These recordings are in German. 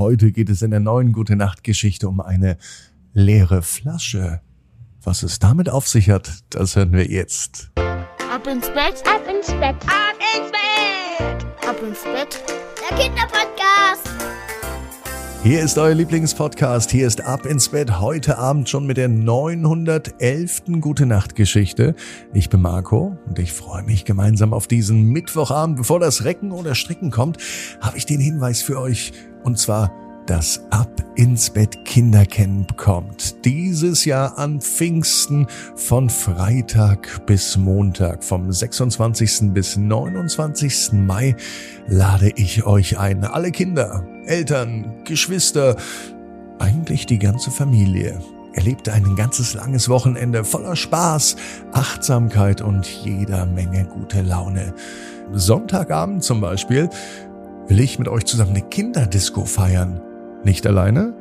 Heute geht es in der neuen Gute Nacht Geschichte um eine leere Flasche. Was es damit auf sich hat, das hören wir jetzt. Ab ins Bett, Ab ins Bett. ab ins Bett, ab ins Bett. Der Kinderpodcast. Hier ist euer Lieblingspodcast. Hier ist Ab ins Bett. Heute Abend schon mit der 911. Gute Nacht Geschichte. Ich bin Marco und ich freue mich gemeinsam auf diesen Mittwochabend. Bevor das Recken oder Stricken kommt, habe ich den Hinweis für euch. Und zwar das Ab ins Bett Kindercamp kommt. Dieses Jahr an Pfingsten von Freitag bis Montag. Vom 26. bis 29. Mai lade ich euch ein. Alle Kinder, Eltern, Geschwister, eigentlich die ganze Familie. Erlebt ein ganzes langes Wochenende voller Spaß, Achtsamkeit und jeder Menge gute Laune. Sonntagabend zum Beispiel will ich mit euch zusammen eine Kinderdisco feiern. Nicht alleine,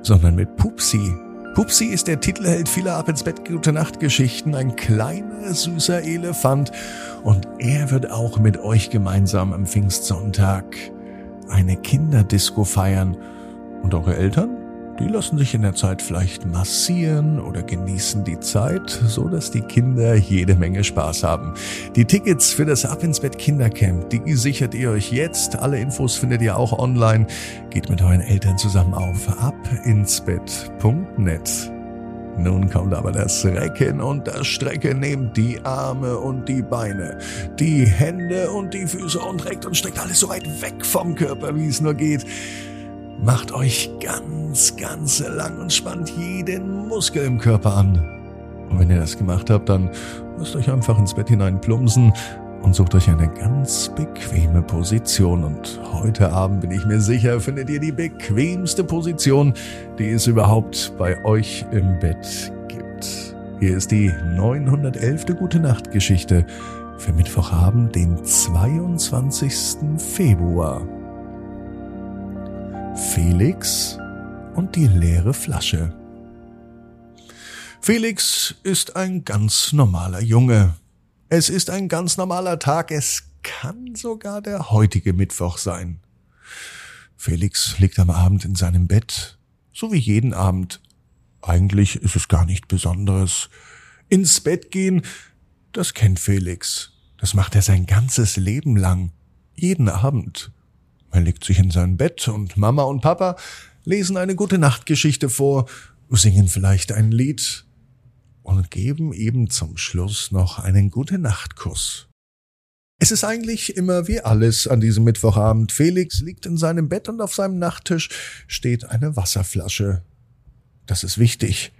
sondern mit Pupsi. Pupsi ist der Titelheld vieler Ab ins Bett Gute Nacht Geschichten, ein kleiner, süßer Elefant und er wird auch mit euch gemeinsam am Pfingstsonntag eine Kinderdisco feiern. Und eure Eltern? Die lassen sich in der Zeit vielleicht massieren oder genießen die Zeit, so dass die Kinder jede Menge Spaß haben. Die Tickets für das Ab ins Bett Kindercamp, die sichert ihr euch jetzt. Alle Infos findet ihr auch online. Geht mit euren Eltern zusammen auf abinsbett.net. Nun kommt aber das Recken und das Strecken. Nehmt die Arme und die Beine, die Hände und die Füße und reckt und streckt alles so weit weg vom Körper, wie es nur geht. Macht euch ganz, ganz lang und spannt jeden Muskel im Körper an. Und wenn ihr das gemacht habt, dann müsst euch einfach ins Bett hinein plumpsen und sucht euch eine ganz bequeme Position. Und heute Abend bin ich mir sicher, findet ihr die bequemste Position, die es überhaupt bei euch im Bett gibt. Hier ist die 911. Gute Nacht Geschichte für Mittwochabend, den 22. Februar. Felix und die leere Flasche. Felix ist ein ganz normaler Junge. Es ist ein ganz normaler Tag. Es kann sogar der heutige Mittwoch sein. Felix liegt am Abend in seinem Bett, so wie jeden Abend. Eigentlich ist es gar nicht Besonderes. Ins Bett gehen, das kennt Felix. Das macht er sein ganzes Leben lang. Jeden Abend. Er legt sich in sein Bett und Mama und Papa lesen eine gute Nachtgeschichte vor, singen vielleicht ein Lied und geben eben zum Schluss noch einen gute Nachtkuss. Es ist eigentlich immer wie alles an diesem Mittwochabend. Felix liegt in seinem Bett und auf seinem Nachttisch steht eine Wasserflasche. Das ist wichtig,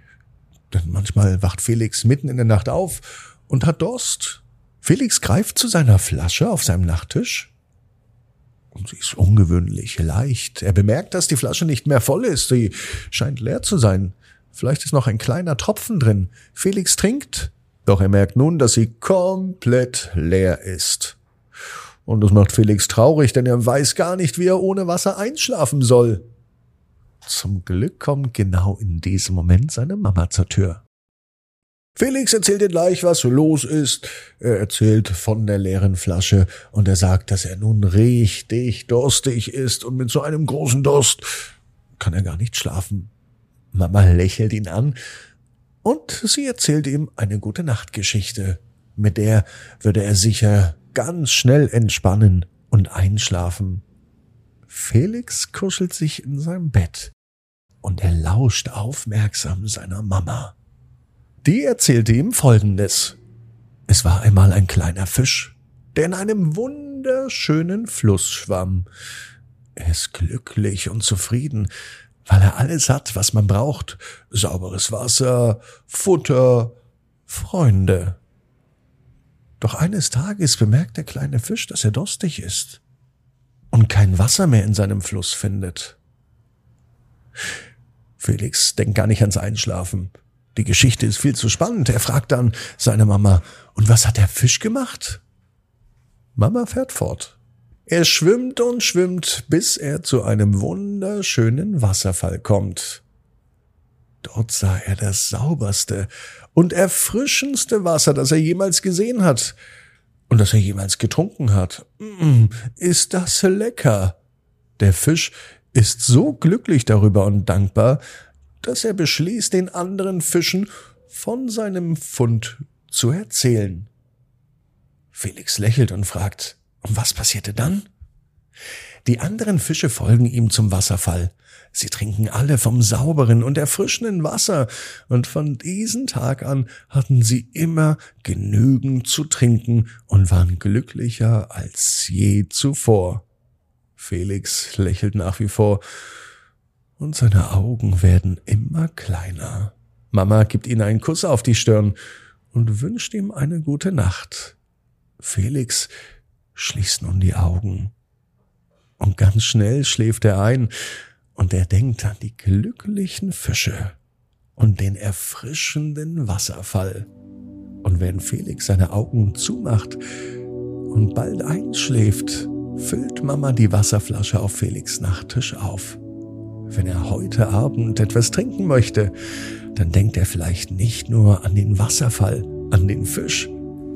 denn manchmal wacht Felix mitten in der Nacht auf und hat Durst. Felix greift zu seiner Flasche auf seinem Nachttisch und sie ist ungewöhnlich leicht. Er bemerkt, dass die Flasche nicht mehr voll ist. Sie scheint leer zu sein. Vielleicht ist noch ein kleiner Tropfen drin. Felix trinkt, doch er merkt nun, dass sie komplett leer ist. Und das macht Felix traurig, denn er weiß gar nicht, wie er ohne Wasser einschlafen soll. Zum Glück kommt genau in diesem Moment seine Mama zur Tür. Felix erzählt ihr gleich, was los ist. Er erzählt von der leeren Flasche und er sagt, dass er nun richtig durstig ist und mit so einem großen Durst kann er gar nicht schlafen. Mama lächelt ihn an und sie erzählt ihm eine gute Nachtgeschichte. Mit der würde er sicher ganz schnell entspannen und einschlafen. Felix kuschelt sich in seinem Bett und er lauscht aufmerksam seiner Mama. Die erzählte ihm Folgendes. Es war einmal ein kleiner Fisch, der in einem wunderschönen Fluss schwamm. Er ist glücklich und zufrieden, weil er alles hat, was man braucht. Sauberes Wasser, Futter, Freunde. Doch eines Tages bemerkt der kleine Fisch, dass er durstig ist und kein Wasser mehr in seinem Fluss findet. Felix denkt gar nicht ans Einschlafen. Die Geschichte ist viel zu spannend. Er fragt dann seine Mama, und was hat der Fisch gemacht? Mama fährt fort. Er schwimmt und schwimmt, bis er zu einem wunderschönen Wasserfall kommt. Dort sah er das sauberste und erfrischendste Wasser, das er jemals gesehen hat und das er jemals getrunken hat. Mm, ist das lecker! Der Fisch ist so glücklich darüber und dankbar, dass er beschließt, den anderen Fischen von seinem Fund zu erzählen. Felix lächelt und fragt, und was passierte dann? Die anderen Fische folgen ihm zum Wasserfall. Sie trinken alle vom sauberen und erfrischenden Wasser, und von diesem Tag an hatten sie immer genügend zu trinken und waren glücklicher als je zuvor. Felix lächelt nach wie vor, und seine Augen werden immer kleiner. Mama gibt ihm einen Kuss auf die Stirn und wünscht ihm eine gute Nacht. Felix schließt nun die Augen. Und ganz schnell schläft er ein, und er denkt an die glücklichen Fische und den erfrischenden Wasserfall. Und wenn Felix seine Augen zumacht und bald einschläft, füllt Mama die Wasserflasche auf Felix Nachttisch auf. Wenn er heute Abend etwas trinken möchte, dann denkt er vielleicht nicht nur an den Wasserfall, an den Fisch,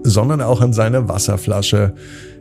sondern auch an seine Wasserflasche,